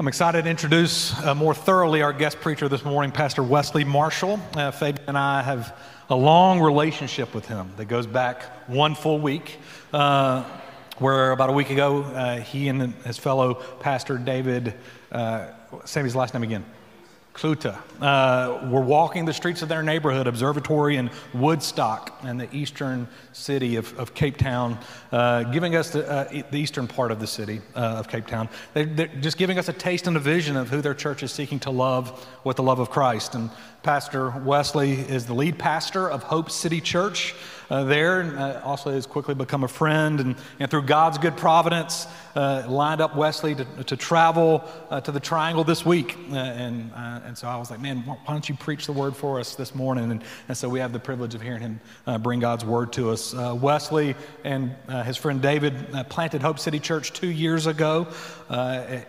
I'm excited to introduce uh, more thoroughly our guest preacher this morning, Pastor Wesley Marshall. Uh, Fabian and I have a long relationship with him that goes back one full week, uh, where about a week ago, uh, he and his fellow pastor David, uh, say his last name again. Kluta. Uh, we're walking the streets of their neighborhood, Observatory in Woodstock, in the eastern city of, of Cape Town, uh, giving us the, uh, the, eastern part of the city uh, of Cape Town. They're, they're, just giving us a taste and a vision of who their church is seeking to love with the love of Christ. And Pastor Wesley is the lead pastor of Hope City Church uh, there, and uh, also has quickly become a friend. And, and through God's good providence, uh, lined up Wesley to, to travel uh, to the Triangle this week. Uh, and, and so I was like, man, why don't you preach the word for us this morning? And, and so we have the privilege of hearing him bring God's word to us. Wesley and his friend David planted Hope City Church two years ago.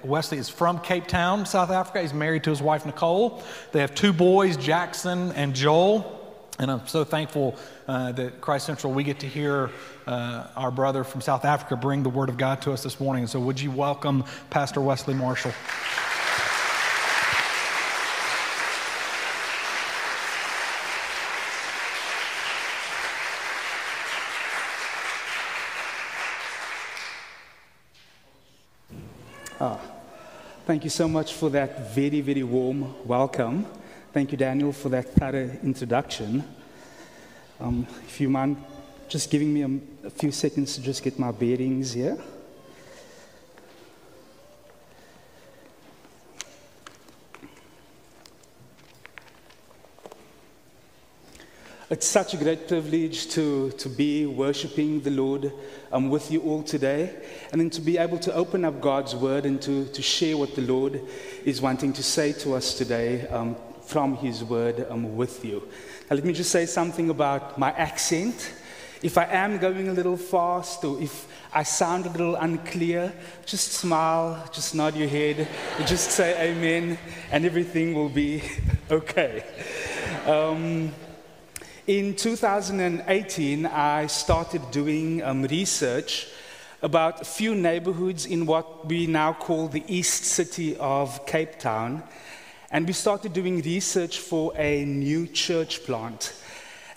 Wesley is from Cape Town, South Africa. He's married to his wife, Nicole. They have two boys, Jackson and Joel. And I'm so thankful uh, that Christ Central, we get to hear uh, our brother from South Africa bring the Word of God to us this morning. So, would you welcome Pastor Wesley Marshall? Ah, thank you so much for that very, very warm welcome. Thank you, Daniel, for that thorough introduction. Um, if you mind just giving me a, a few seconds to just get my bearings here. It's such a great privilege to, to be worshiping the Lord um, with you all today, and then to be able to open up God's Word and to, to share what the Lord is wanting to say to us today um, from His Word um, with you. Now, let me just say something about my accent. If I am going a little fast or if I sound a little unclear, just smile, just nod your head, just say amen, and everything will be okay. Um, in 2018, I started doing um, research about a few neighborhoods in what we now call the East City of Cape Town. And we started doing research for a new church plant.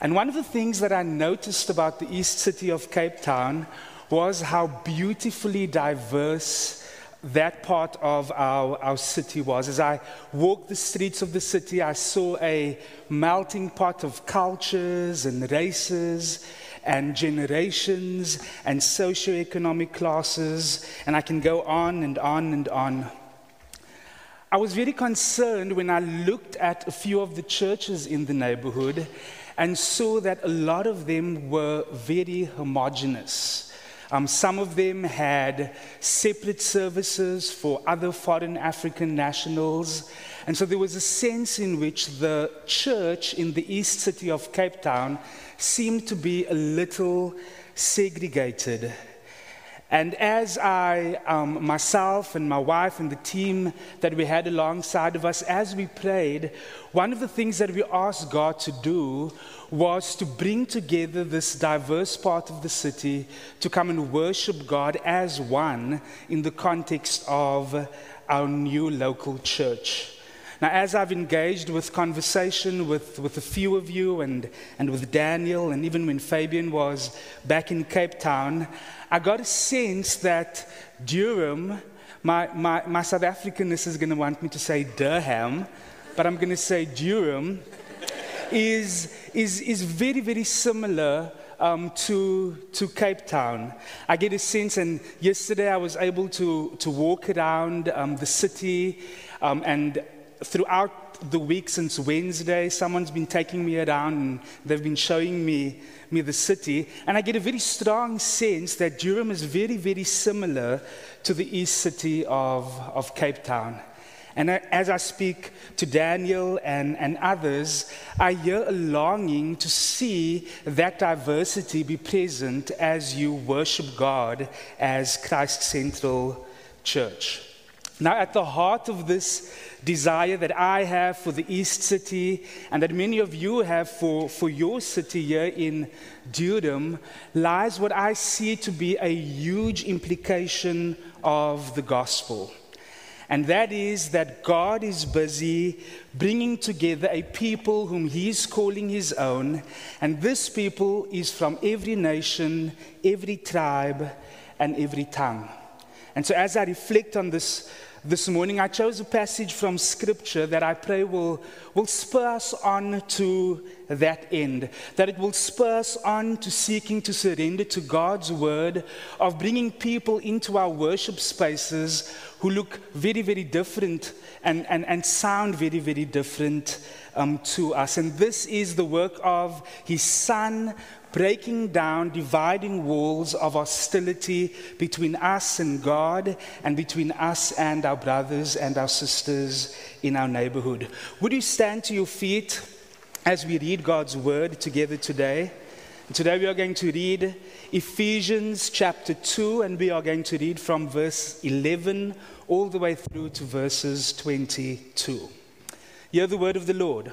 And one of the things that I noticed about the East City of Cape Town was how beautifully diverse that part of our, our city was. As I walked the streets of the city, I saw a melting pot of cultures and races and generations and socioeconomic classes, and I can go on and on and on. I was very concerned when I looked at a few of the churches in the neighborhood and saw that a lot of them were very homogenous. Um, some of them had separate services for other foreign African nationals. And so there was a sense in which the church in the east city of Cape Town seemed to be a little segregated. And as I, um, myself and my wife and the team that we had alongside of us, as we prayed, one of the things that we asked God to do was to bring together this diverse part of the city to come and worship God as one in the context of our new local church. Now, as I've engaged with conversation with, with a few of you and, and with Daniel, and even when Fabian was back in Cape Town, I got a sense that Durham, my, my, my South Africanness is going to want me to say Durham, but I'm going to say Durham, is, is, is very, very similar um, to, to Cape Town. I get a sense, and yesterday I was able to, to walk around um, the city um, and throughout the week since Wednesday, someone's been taking me around and they've been showing me, me the city. And I get a very strong sense that Durham is very, very similar to the east city of, of Cape Town. And as I speak to Daniel and, and others, I hear a longing to see that diversity be present as you worship God as Christ Central Church. Now, at the heart of this desire that I have for the East City and that many of you have for, for your city here in Durham lies what I see to be a huge implication of the gospel. and that is that God is busy bringing together a people whom He is calling His own, and this people is from every nation, every tribe, and every tongue. And so, as I reflect on this this morning, I chose a passage from Scripture that I pray will, will spur us on to that end, that it will spur us on to seeking to surrender to God's word, of bringing people into our worship spaces who look very, very different and, and, and sound very, very different um, to us. And this is the work of His Son breaking down dividing walls of hostility between us and God and between us and our brothers and our sisters in our neighborhood. Would you stand to your feet as we read God's word together today? Today we are going to read Ephesians chapter 2 and we are going to read from verse 11 all the way through to verses 22. Hear the word of the Lord.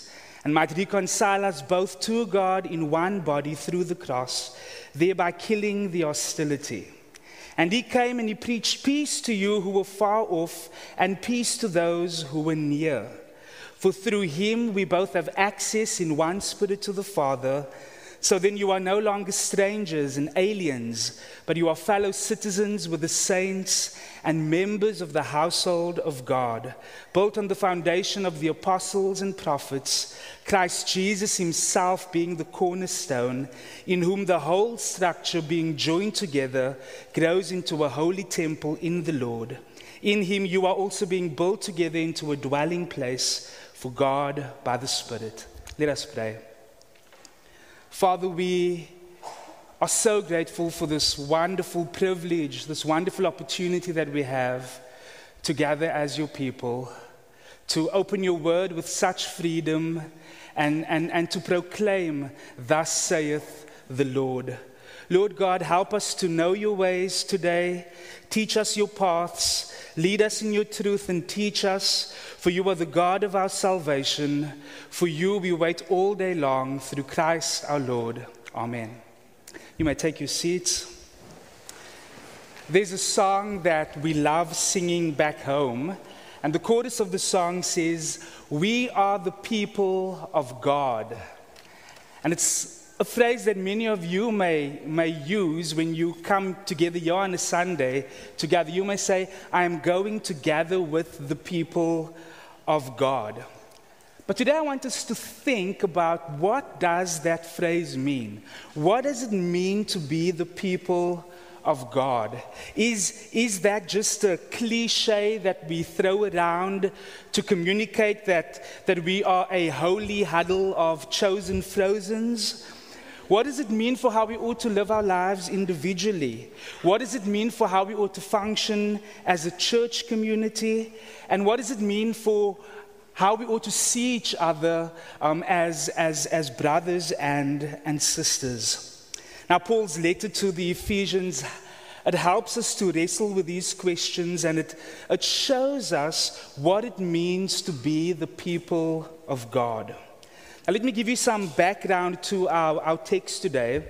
and might reconcile us both to God in one body through the cross, thereby killing the hostility. And he came and he preached peace to you who were far off, and peace to those who were near. For through him we both have access in one spirit to the Father. So then you are no longer strangers and aliens, but you are fellow citizens with the saints and members of the household of God, built on the foundation of the apostles and prophets, Christ Jesus himself being the cornerstone, in whom the whole structure being joined together grows into a holy temple in the Lord. In him you are also being built together into a dwelling place for God by the Spirit. Let us pray. Father, we are so grateful for this wonderful privilege, this wonderful opportunity that we have to gather as your people, to open your word with such freedom, and, and, and to proclaim, Thus saith the Lord. Lord God, help us to know your ways today. Teach us your paths. Lead us in your truth and teach us, for you are the God of our salvation. For you we wait all day long through Christ our Lord. Amen. You may take your seats. There's a song that we love singing back home, and the chorus of the song says, We are the people of God. And it's a phrase that many of you may, may use when you come together here on a Sunday together. You may say, I am going to gather with the people of God. But today I want us to think about what does that phrase mean? What does it mean to be the people of God? Is, is that just a cliche that we throw around to communicate that, that we are a holy huddle of chosen frozens? What does it mean for how we ought to live our lives individually? What does it mean for how we ought to function as a church community? And what does it mean for how we ought to see each other um, as, as, as brothers and, and sisters? Now, Paul's letter to the Ephesians it helps us to wrestle with these questions and it, it shows us what it means to be the people of God. Let me give you some background to our, our text today.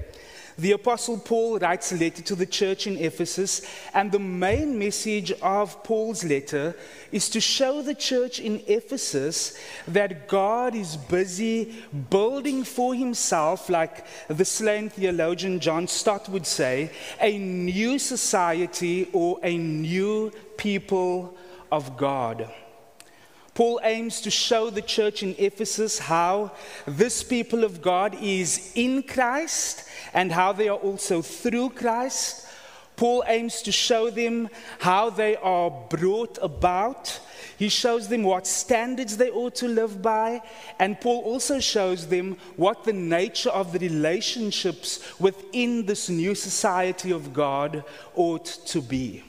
The Apostle Paul writes a letter to the church in Ephesus, and the main message of Paul's letter is to show the church in Ephesus that God is busy building for himself, like the slain theologian John Stott would say, a new society or a new people of God. Paul aims to show the church in Ephesus how this people of God is in Christ and how they are also through Christ. Paul aims to show them how they are brought about. He shows them what standards they ought to live by. And Paul also shows them what the nature of the relationships within this new society of God ought to be.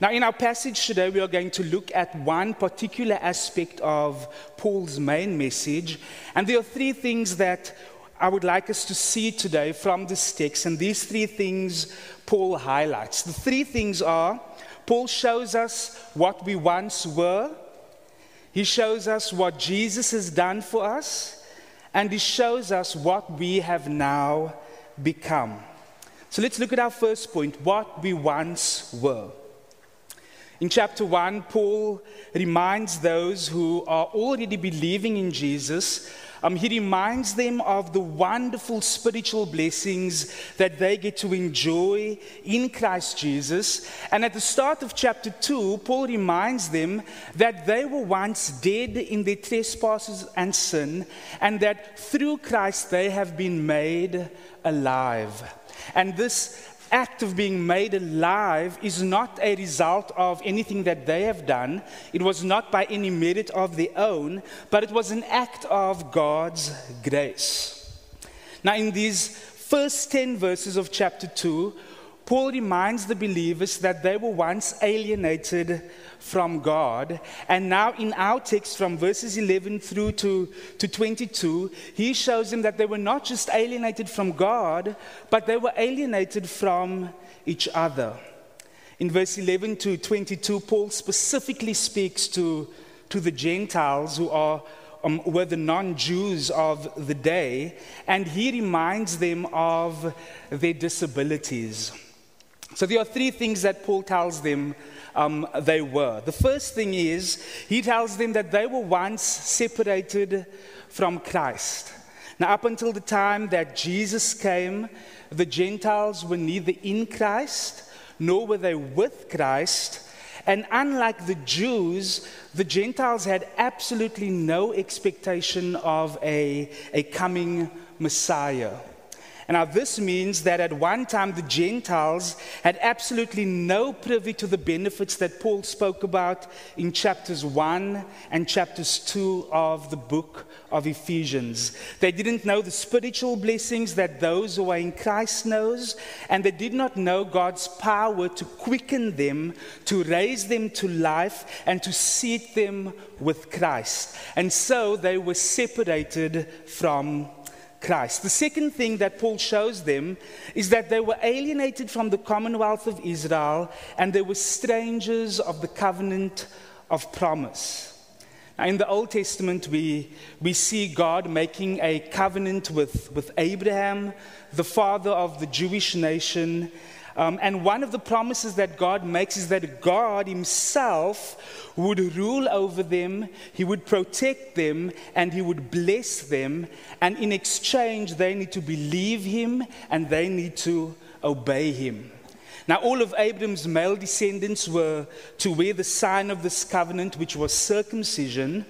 Now, in our passage today, we are going to look at one particular aspect of Paul's main message. And there are three things that I would like us to see today from this text. And these three things Paul highlights. The three things are Paul shows us what we once were, he shows us what Jesus has done for us, and he shows us what we have now become. So let's look at our first point what we once were. In chapter 1, Paul reminds those who are already believing in Jesus, um, he reminds them of the wonderful spiritual blessings that they get to enjoy in Christ Jesus. And at the start of chapter 2, Paul reminds them that they were once dead in their trespasses and sin, and that through Christ they have been made alive. And this act of being made alive is not a result of anything that they have done. It was not by any merit of their own, but it was an act of God's grace. Now, in these first 10 verses of chapter 2, Paul reminds the believers that they were once alienated from God. And now, in our text from verses 11 through to, to 22, he shows them that they were not just alienated from God, but they were alienated from each other. In verse 11 to 22, Paul specifically speaks to, to the Gentiles who are um, were the non Jews of the day, and he reminds them of their disabilities. So there are three things that Paul tells them um, they were. The first thing is, he tells them that they were once separated from Christ. Now, up until the time that Jesus came, the Gentiles were neither in Christ nor were they with Christ. And unlike the Jews, the Gentiles had absolutely no expectation of a, a coming Messiah. Now this means that at one time the Gentiles had absolutely no privy to the benefits that Paul spoke about in chapters 1 and chapters 2 of the book of Ephesians. They didn't know the spiritual blessings that those who are in Christ knows, and they did not know God's power to quicken them, to raise them to life, and to seat them with Christ. And so they were separated from Christ. The second thing that Paul shows them is that they were alienated from the commonwealth of Israel and they were strangers of the covenant of promise. Now, in the Old Testament, we, we see God making a covenant with, with Abraham, the father of the Jewish nation, um, and one of the promises that God makes is that God Himself would rule over them, He would protect them, and He would bless them. And in exchange, they need to believe Him and they need to obey Him. Now, all of Abram's male descendants were to wear the sign of this covenant, which was circumcision.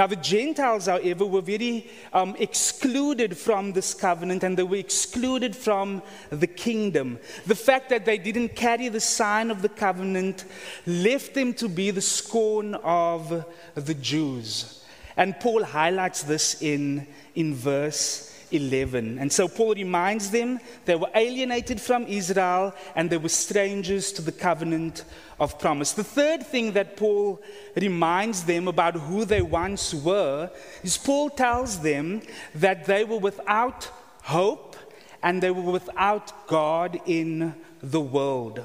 Now, the Gentiles, however, were very um, excluded from this covenant and they were excluded from the kingdom. The fact that they didn't carry the sign of the covenant left them to be the scorn of the Jews. And Paul highlights this in, in verse 11. And so Paul reminds them they were alienated from Israel and they were strangers to the covenant of promise. The third thing that Paul reminds them about who they once were is Paul tells them that they were without hope and they were without God in the world.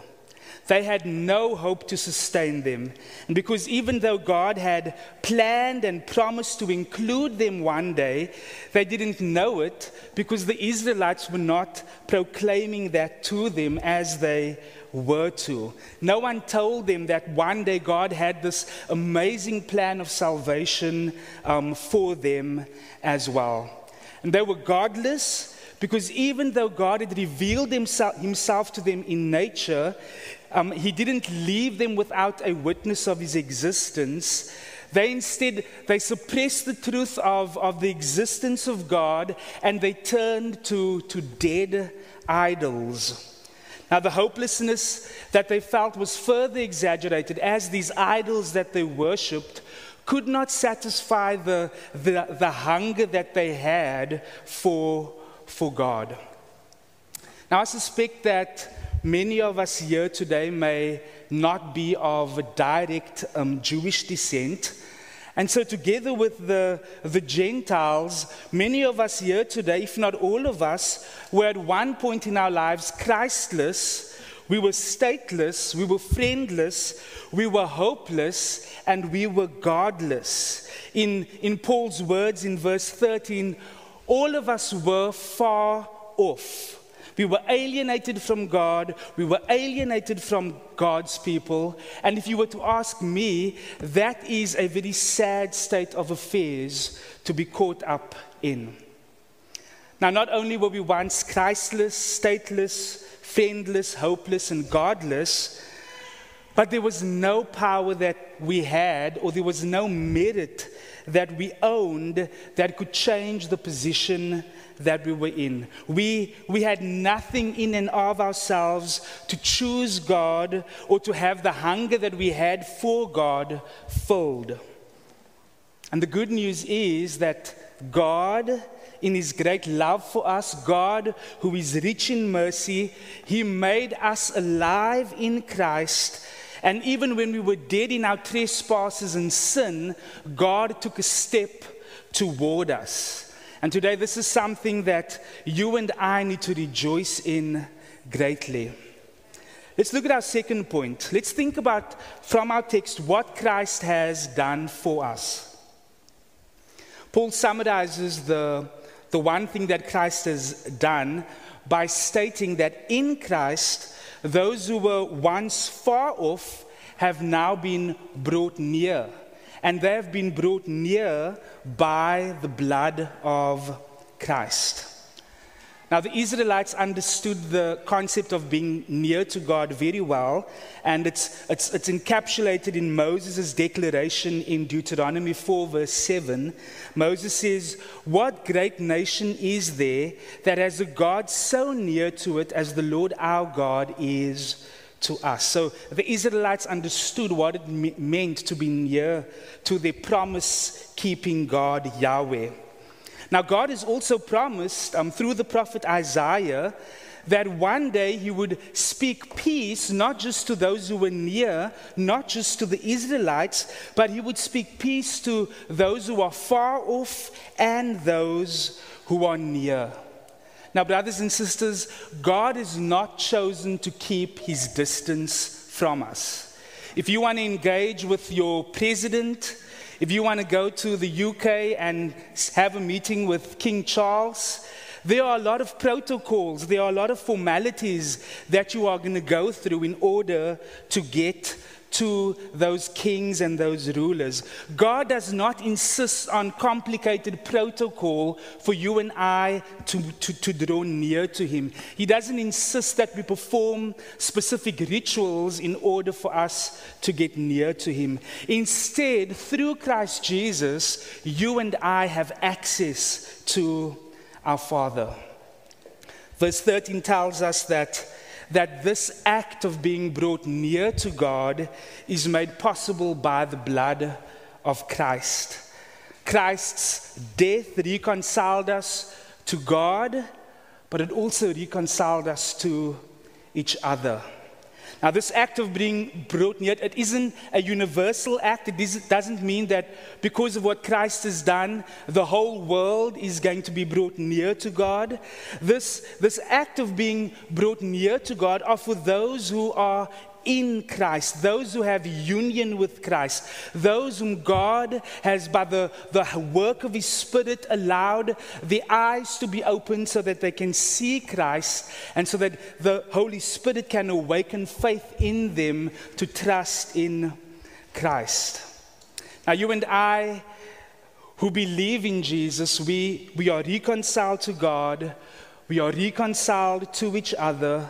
They had no hope to sustain them. And because even though God had planned and promised to include them one day, they didn't know it because the Israelites were not proclaiming that to them as they were to. No one told them that one day God had this amazing plan of salvation um, for them as well. And they were godless because even though God had revealed himself, himself to them in nature, um, he didn't leave them without a witness of his existence. They instead, they suppressed the truth of, of the existence of God and they turned to, to dead idols. Now, the hopelessness that they felt was further exaggerated as these idols that they worshipped could not satisfy the, the, the hunger that they had for, for God. Now, I suspect that many of us here today may not be of direct um, Jewish descent. And so, together with the, the Gentiles, many of us here today, if not all of us, were at one point in our lives Christless. We were stateless, we were friendless, we were hopeless, and we were godless. In, in Paul's words in verse 13, all of us were far off. We were alienated from God. We were alienated from God's people. And if you were to ask me, that is a very sad state of affairs to be caught up in. Now, not only were we once Christless, stateless, friendless, hopeless, and godless, but there was no power that we had, or there was no merit that we owned that could change the position that we were in. We, we had nothing in and of ourselves to choose God or to have the hunger that we had for God filled. And the good news is that God, in His great love for us, God, who is rich in mercy, He made us alive in Christ. And even when we were dead in our trespasses and sin, God took a step toward us. And today, this is something that you and I need to rejoice in greatly. Let's look at our second point. Let's think about from our text what Christ has done for us. Paul summarizes the, the one thing that Christ has done by stating that in Christ, those who were once far off have now been brought near and they have been brought near by the blood of Christ. Now, the Israelites understood the concept of being near to God very well, and it's, it's, it's encapsulated in Moses' declaration in Deuteronomy 4, verse 7. Moses says, What great nation is there that has a God so near to it as the Lord our God is to us. So the Israelites understood what it me- meant to be near to the promise keeping God, Yahweh. Now, God has also promised um, through the prophet Isaiah that one day he would speak peace not just to those who were near, not just to the Israelites, but he would speak peace to those who are far off and those who are near. Now, brothers and sisters, God is not chosen to keep his distance from us. If you want to engage with your president, if you want to go to the UK and have a meeting with King Charles, there are a lot of protocols, there are a lot of formalities that you are going to go through in order to get to those kings and those rulers. God does not insist on complicated protocol for you and I to, to, to draw near to Him. He doesn't insist that we perform specific rituals in order for us to get near to Him. Instead, through Christ Jesus, you and I have access to our Father. Verse 13 tells us that that this act of being brought near to God is made possible by the blood of Christ. Christ's death reconciled us to God, but it also reconciled us to each other. Now, this act of being brought near, it isn't a universal act. It doesn't mean that because of what Christ has done, the whole world is going to be brought near to God. This, this act of being brought near to God are for those who are in Christ, those who have union with Christ, those whom God has, by the, the work of His Spirit, allowed the eyes to be opened so that they can see Christ and so that the Holy Spirit can awaken faith in them to trust in Christ. Now, you and I who believe in Jesus, we, we are reconciled to God, we are reconciled to each other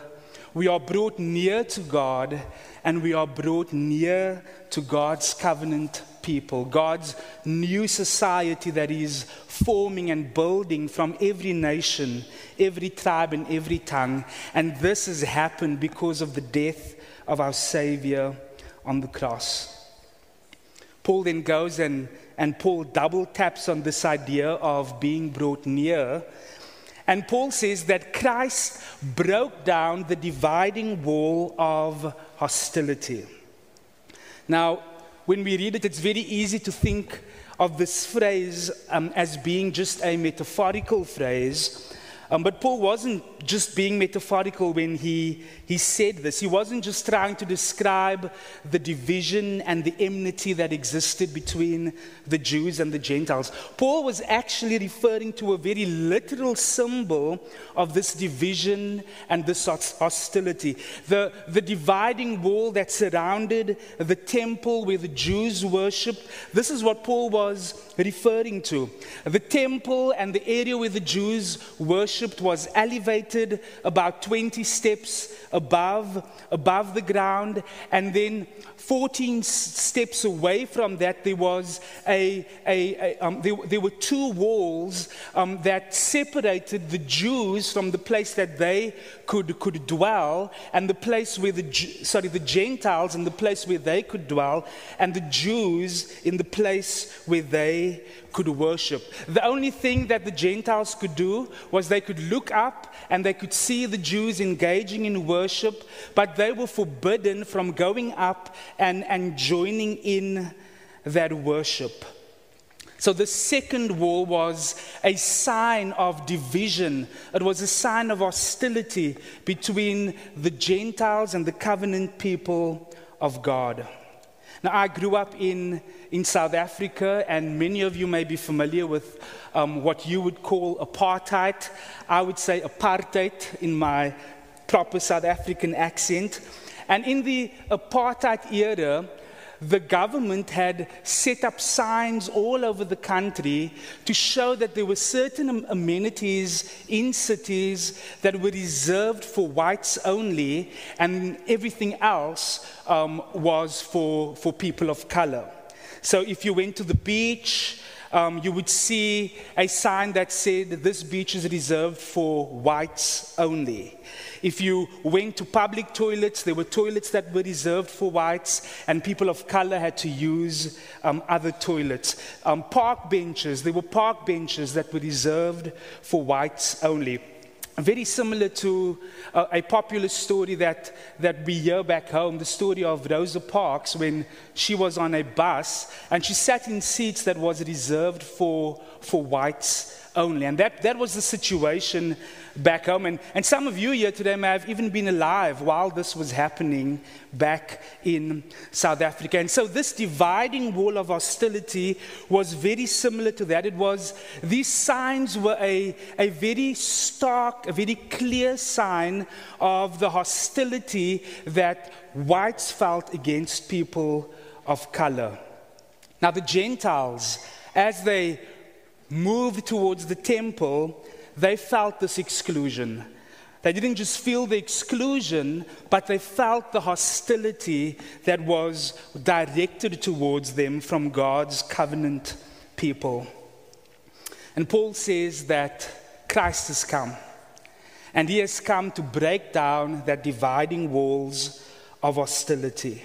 we are brought near to God and we are brought near to God's covenant people, God's new society that is forming and building from every nation, every tribe, and every tongue. And this has happened because of the death of our Savior on the cross. Paul then goes and, and Paul double taps on this idea of being brought near. And Paul says that Christ broke down the dividing wall of hostility. Now, when we read it, it's very easy to think of this phrase um, as being just a metaphorical phrase. Um, but Paul wasn't just being metaphorical when he, he said this. He wasn't just trying to describe the division and the enmity that existed between the Jews and the Gentiles. Paul was actually referring to a very literal symbol of this division and this hostility. The, the dividing wall that surrounded the temple where the Jews worshipped, this is what Paul was referring to. The temple and the area where the Jews worshipped was elevated about 20 steps above, above the ground, and then 14 steps away from that, there was a, a, a um, there, there, were two walls um, that separated the Jews from the place that they could, could dwell, and the place where the sorry the Gentiles and the place where they could dwell, and the Jews in the place where they could worship. The only thing that the Gentiles could do was they could look up and they could see the Jews engaging in worship, but they were forbidden from going up and, and joining in that worship. So the second wall was a sign of division. It was a sign of hostility between the Gentiles and the covenant people of God. Now, I grew up in, in South Africa, and many of you may be familiar with um, what you would call apartheid. I would say apartheid in my proper South African accent. And in the apartheid era, the government had set up signs all over the country to show that there were certain amenities in cities that were reserved for whites only, and everything else um, was for, for people of color. So if you went to the beach, um, you would see a sign that said this beach is reserved for whites only. If you went to public toilets, there were toilets that were reserved for whites, and people of color had to use um, other toilets. Um, park benches, there were park benches that were reserved for whites only very similar to a, a, popular story that, that we hear back home the story of Rosa Parks when she was on a bus and she sat in seats that was reserved for, for whites only. And that, that was the situation back home. And, and some of you here today may have even been alive while this was happening back in South Africa. And so this dividing wall of hostility was very similar to that. It was, these signs were a, a very stark, a very clear sign of the hostility that whites felt against people of color. Now, the Gentiles, as they moved towards the temple, they felt this exclusion. They didn't just feel the exclusion, but they felt the hostility that was directed towards them from God's covenant people. And Paul says that Christ has come, and he has come to break down that dividing walls of hostility.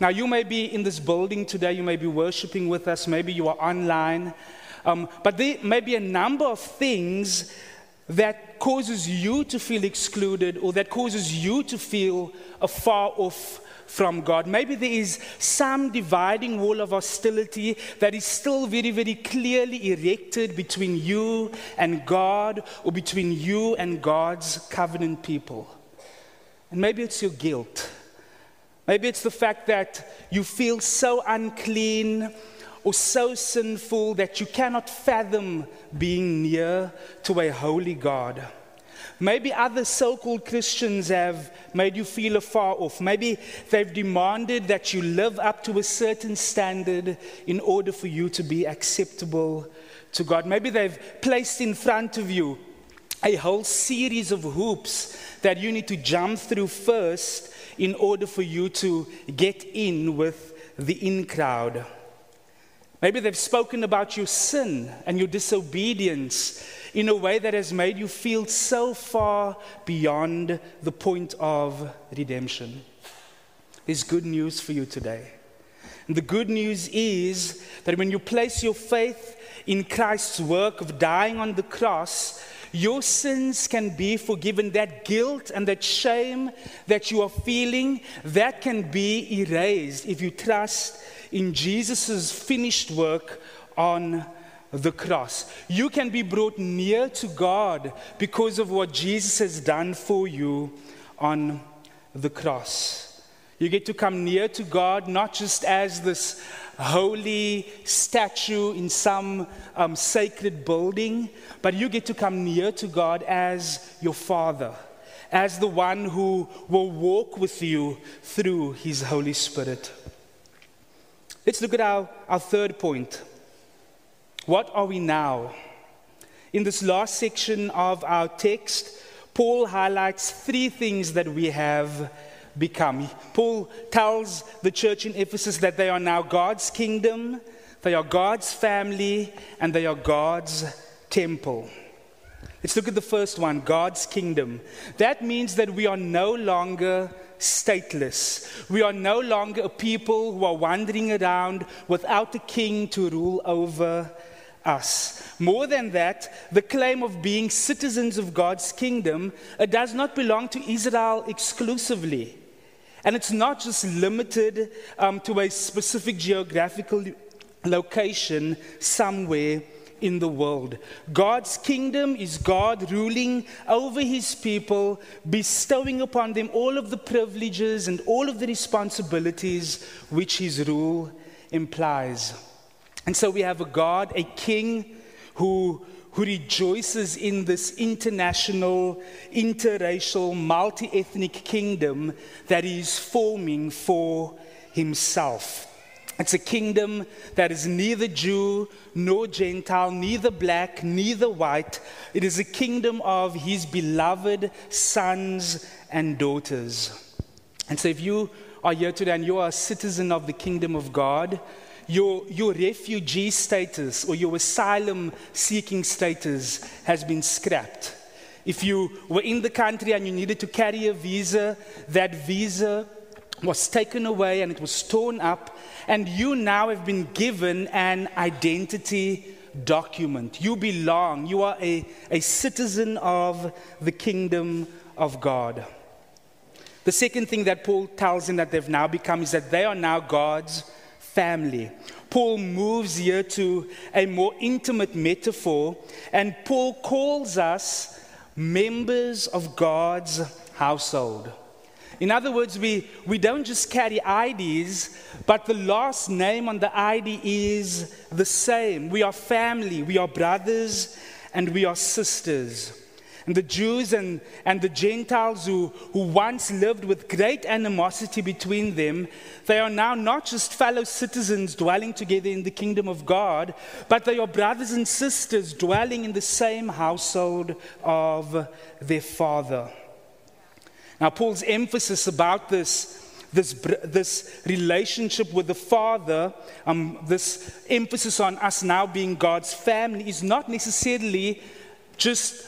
Now, you may be in this building today, you may be worshiping with us, maybe you are online, um, but there may be a number of things that causes you to feel excluded or that causes you to feel afar off from God. Maybe there is some dividing wall of hostility that is still very, very clearly erected between you and God or between you and God's covenant people. And maybe it's your guilt. Maybe it's the fact that you feel so unclean or so sinful that you cannot fathom being near to a holy God. Maybe other so called Christians have made you feel afar off. Maybe they've demanded that you live up to a certain standard in order for you to be acceptable to God. Maybe they've placed in front of you a whole series of hoops that you need to jump through first in order for you to get in with the in crowd. Maybe they've spoken about your sin and your disobedience in a way that has made you feel so far beyond the point of redemption. There's good news for you today. And the good news is that when you place your faith in Christ's work of dying on the cross, your sins can be forgiven. That guilt and that shame that you are feeling, that can be erased if you trust in Jesus' finished work on the cross. You can be brought near to God because of what Jesus has done for you on the cross. You get to come near to God not just as this holy statue in some um, sacred building, but you get to come near to God as your Father, as the one who will walk with you through His Holy Spirit. Let's look at our, our third point. What are we now? In this last section of our text, Paul highlights three things that we have become. Paul tells the church in Ephesus that they are now God's kingdom, they are God's family, and they are God's temple. Let's look at the first one God's kingdom. That means that we are no longer stateless. We are no longer a people who are wandering around without a king to rule over us. More than that, the claim of being citizens of God's kingdom does not belong to Israel exclusively. And it's not just limited um, to a specific geographical location somewhere in the world. God's kingdom is God ruling over his people, bestowing upon them all of the privileges and all of the responsibilities which his rule implies. And so we have a God, a king who who rejoices in this international, interracial, multi ethnic kingdom that he is forming for himself. It's a kingdom that is neither Jew nor Gentile, neither black, neither white. It is a kingdom of his beloved sons and daughters. And so, if you are here today and you are a citizen of the kingdom of God, your, your refugee status or your asylum seeking status has been scrapped. If you were in the country and you needed to carry a visa, that visa was taken away and it was torn up, and you now have been given an identity document. You belong, you are a, a citizen of the kingdom of God. The second thing that Paul tells them that they've now become is that they are now God's family. Paul moves here to a more intimate metaphor, and Paul calls us members of God's household. In other words, we, we don't just carry IDs, but the last name on the ID is the same. We are family, we are brothers, and we are sisters. And the Jews and, and the Gentiles who, who once lived with great animosity between them, they are now not just fellow citizens dwelling together in the kingdom of God, but they are brothers and sisters dwelling in the same household of their Father. Now, Paul's emphasis about this this, this relationship with the Father, um, this emphasis on us now being God's family, is not necessarily just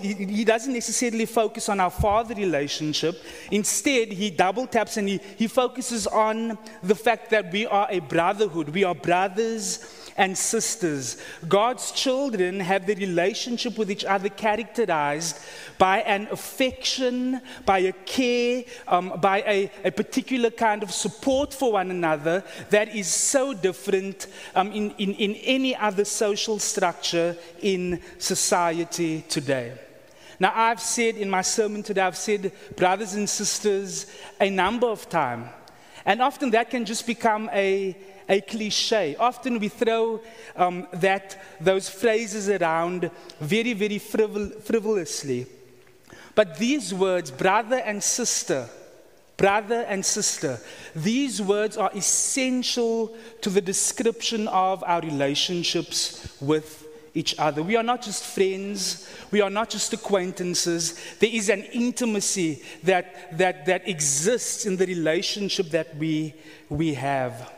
he doesn't necessarily focus on our father relationship. Instead, he double taps and he, he focuses on the fact that we are a brotherhood. We are brothers and sisters. God's children have the relationship with each other characterized by an affection, by a care, um, by a, a, particular kind of support for one another that is so different um, in, in, in any other social structure in society today. Now, I've said in my sermon today, I've said brothers and sisters a number of times. And often that can just become a, a cliche. Often we throw um, that, those phrases around very, very frivol- frivolously. But these words, brother and sister, brother and sister, these words are essential to the description of our relationships with each other. We are not just friends, we are not just acquaintances. There is an intimacy that, that, that exists in the relationship that we, we have.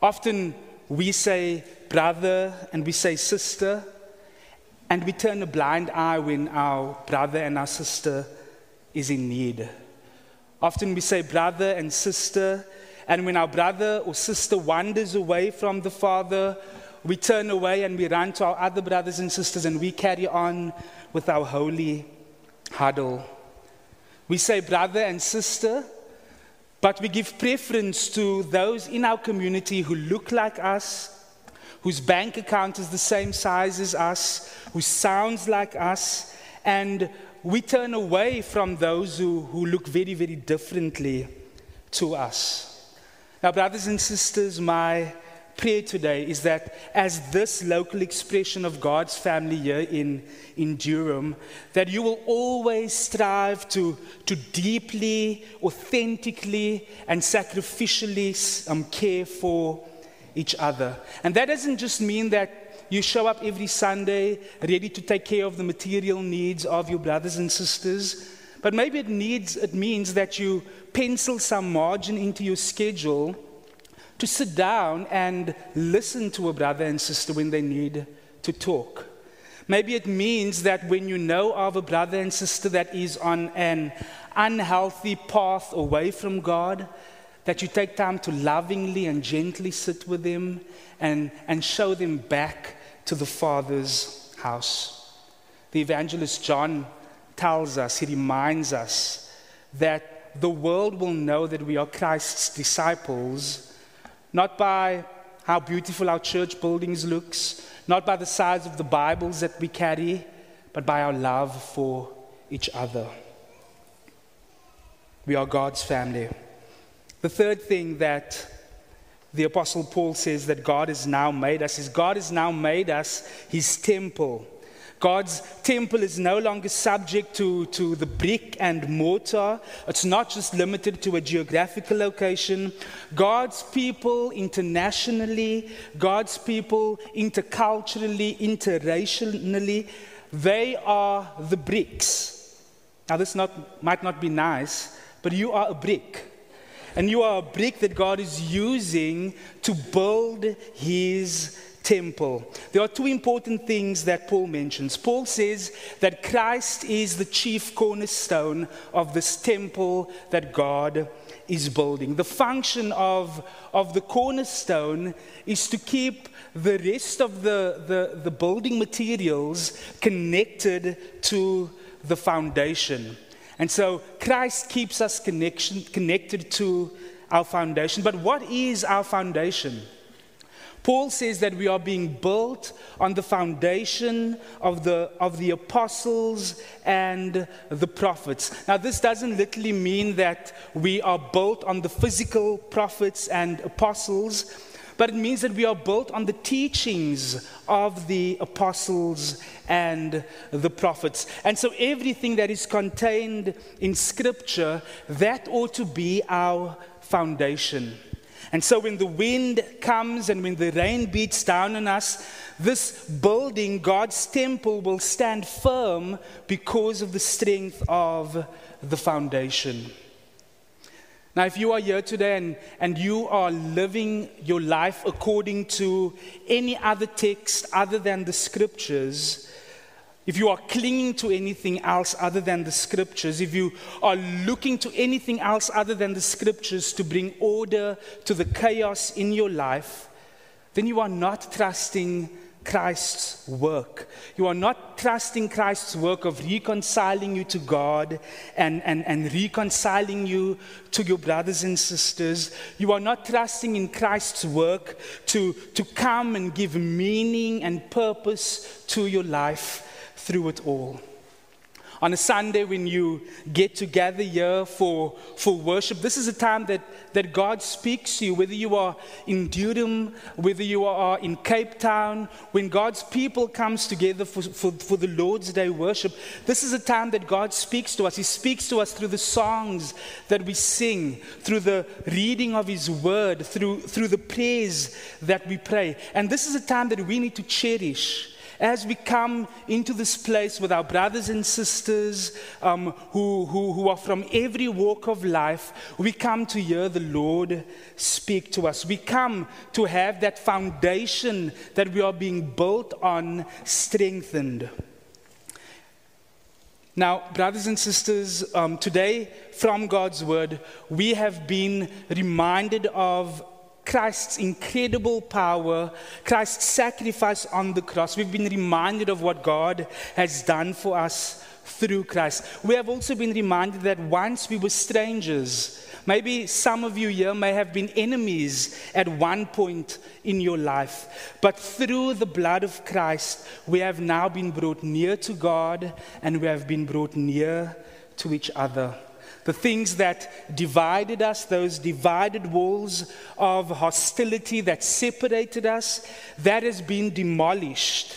Often we say brother and we say sister, and we turn a blind eye when our brother and our sister is in need. Often we say brother and sister, and when our brother or sister wanders away from the Father, we turn away and we run to our other brothers and sisters and we carry on with our holy huddle. We say brother and sister, but we give preference to those in our community who look like us, whose bank account is the same size as us, who sounds like us, and we turn away from those who, who look very, very differently to us. Now, brothers and sisters, my prayer today is that as this local expression of God's family here in, in Durham, that you will always strive to, to deeply, authentically, and sacrificially um, care for each other. And that doesn't just mean that you show up every Sunday ready to take care of the material needs of your brothers and sisters. But maybe it, needs, it means that you pencil some margin into your schedule to sit down and listen to a brother and sister when they need to talk. Maybe it means that when you know of a brother and sister that is on an unhealthy path away from God, that you take time to lovingly and gently sit with them and, and show them back to the Father's house. The evangelist John tells us, he reminds us that the world will know that we are Christ's disciples not by how beautiful our church buildings looks, not by the size of the Bibles that we carry, but by our love for each other. We are God's family. The third thing that the Apostle Paul says that God has now made us is God has now made us his temple. God's temple is no longer subject to, to the brick and mortar. It's not just limited to a geographical location. God's people internationally, God's people interculturally, interracially, they are the bricks. Now, this not, might not be nice, but you are a brick. And you are a brick that God is using to build his temple. There are two important things that Paul mentions. Paul says that Christ is the chief cornerstone of this temple that God is building. The function of, of the cornerstone is to keep the rest of the, the, the building materials connected to the foundation. And so Christ keeps us connection, connected to our foundation. But what is our foundation? Paul says that we are being built on the foundation of the, of the apostles and the prophets. Now, this doesn't literally mean that we are built on the physical prophets and apostles, but it means that we are built on the teachings of the apostles and the prophets. And so, everything that is contained in Scripture, that ought to be our foundation. And so when the wind comes and when the rain beats down on us, this building, God's temple, will stand firm because of the strength of the foundation. Now, if you are here today and, and you are living your life according to any other text other than the scriptures, if you are clinging to anything else other than the scriptures, if you are looking to anything else other than the scriptures to bring order to the chaos in your life, then you are not trusting Christ's work. You are not trusting Christ's work of reconciling you to God and, and, and reconciling you to your brothers and sisters. You are not trusting in Christ's work to, to come and give meaning and purpose to your life through it all. On a Sunday, when you get together here for, for worship, this is a time that, that God speaks to you, whether you are in Durham, whether you are in Cape Town, when God's people comes together for, for, for the Lord's Day worship, this is a time that God speaks to us. He speaks to us through the songs that we sing, through the reading of His Word, through, through the prayers that we pray. And this is a time that we need to cherish as we come into this place with our brothers and sisters um, who, who, who are from every walk of life, we come to hear the Lord speak to us. We come to have that foundation that we are being built on strengthened. Now, brothers and sisters, um, today from God's word, we have been reminded of Christ's incredible power, Christ's sacrifice on the cross. We've been reminded of what God has done for us through Christ. We have also been reminded that once we were strangers, maybe some of you here may have been enemies at one point in your life, but through the blood of Christ, we have now been brought near to God and we have been brought near to each other the things that divided us, those divided walls of hostility that separated us, that has been demolished.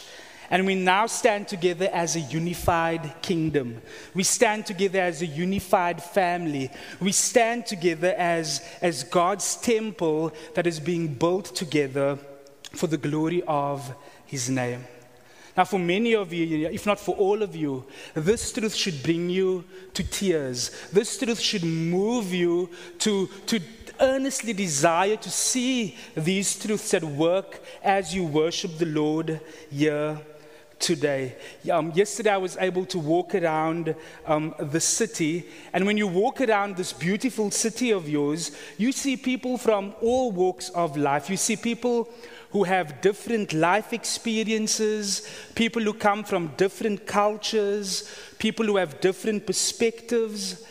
And we now stand together as a unified kingdom. We stand together as a unified family. We stand together as, as God's temple that is being built together for the glory of His name. Now, for many of you, if not for all of you, this truth should bring you to tears. This truth should move you to, to earnestly desire to see these truths at work as you worship the Lord here today. Um, yesterday, I was able to walk around um, the city, and when you walk around this beautiful city of yours, you see people from all walks of life. You see people who have different life experiences, people who come from different cultures, people who have different perspectives.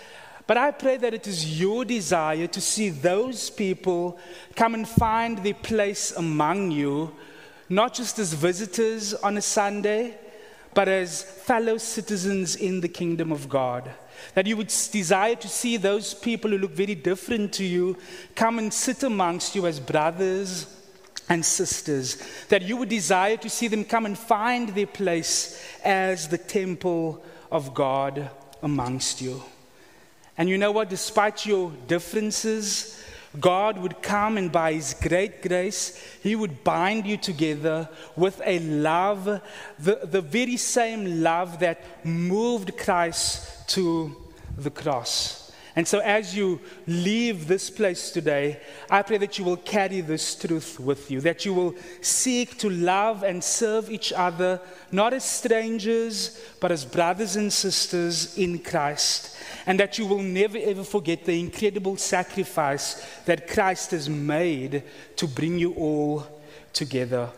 But I pray that it is your desire to see those people come and find their place among you, not just as visitors on a Sunday, but as fellow citizens in the kingdom of God. That you would desire to see those people who look very different to you come and sit amongst you as brothers and sisters, that you would desire to see them come and find their place as the temple of God amongst you. And you know what? Despite your differences, God would come and by His great grace, He would bind you together with a love, the, the very same love that moved Christ to the cross. And so, as you leave this place today, I pray that you will carry this truth with you, that you will seek to love and serve each other, not as strangers, but as brothers and sisters in Christ. And that you will never ever forget the incredible sacrifice that Christ has made to bring you all together.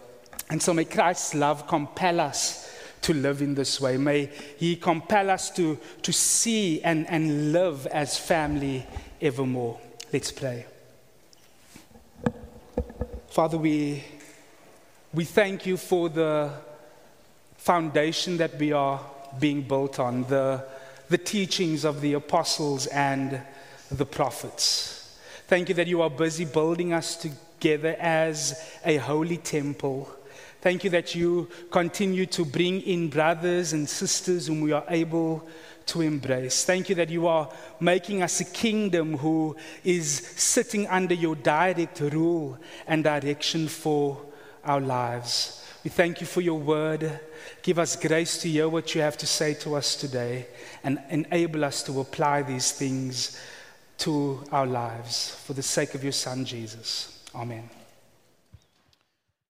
And so, may Christ's love compel us to live in this way. May He compel us to, to see and, and live as family evermore. Let's pray. Father, we, we thank you for the foundation that we are being built on, the, the teachings of the apostles and the prophets. Thank you that you are busy building us together as a holy temple Thank you that you continue to bring in brothers and sisters whom we are able to embrace. Thank you that you are making us a kingdom who is sitting under your direct rule and direction for our lives. We thank you for your word. Give us grace to hear what you have to say to us today and enable us to apply these things to our lives for the sake of your Son, Jesus. Amen.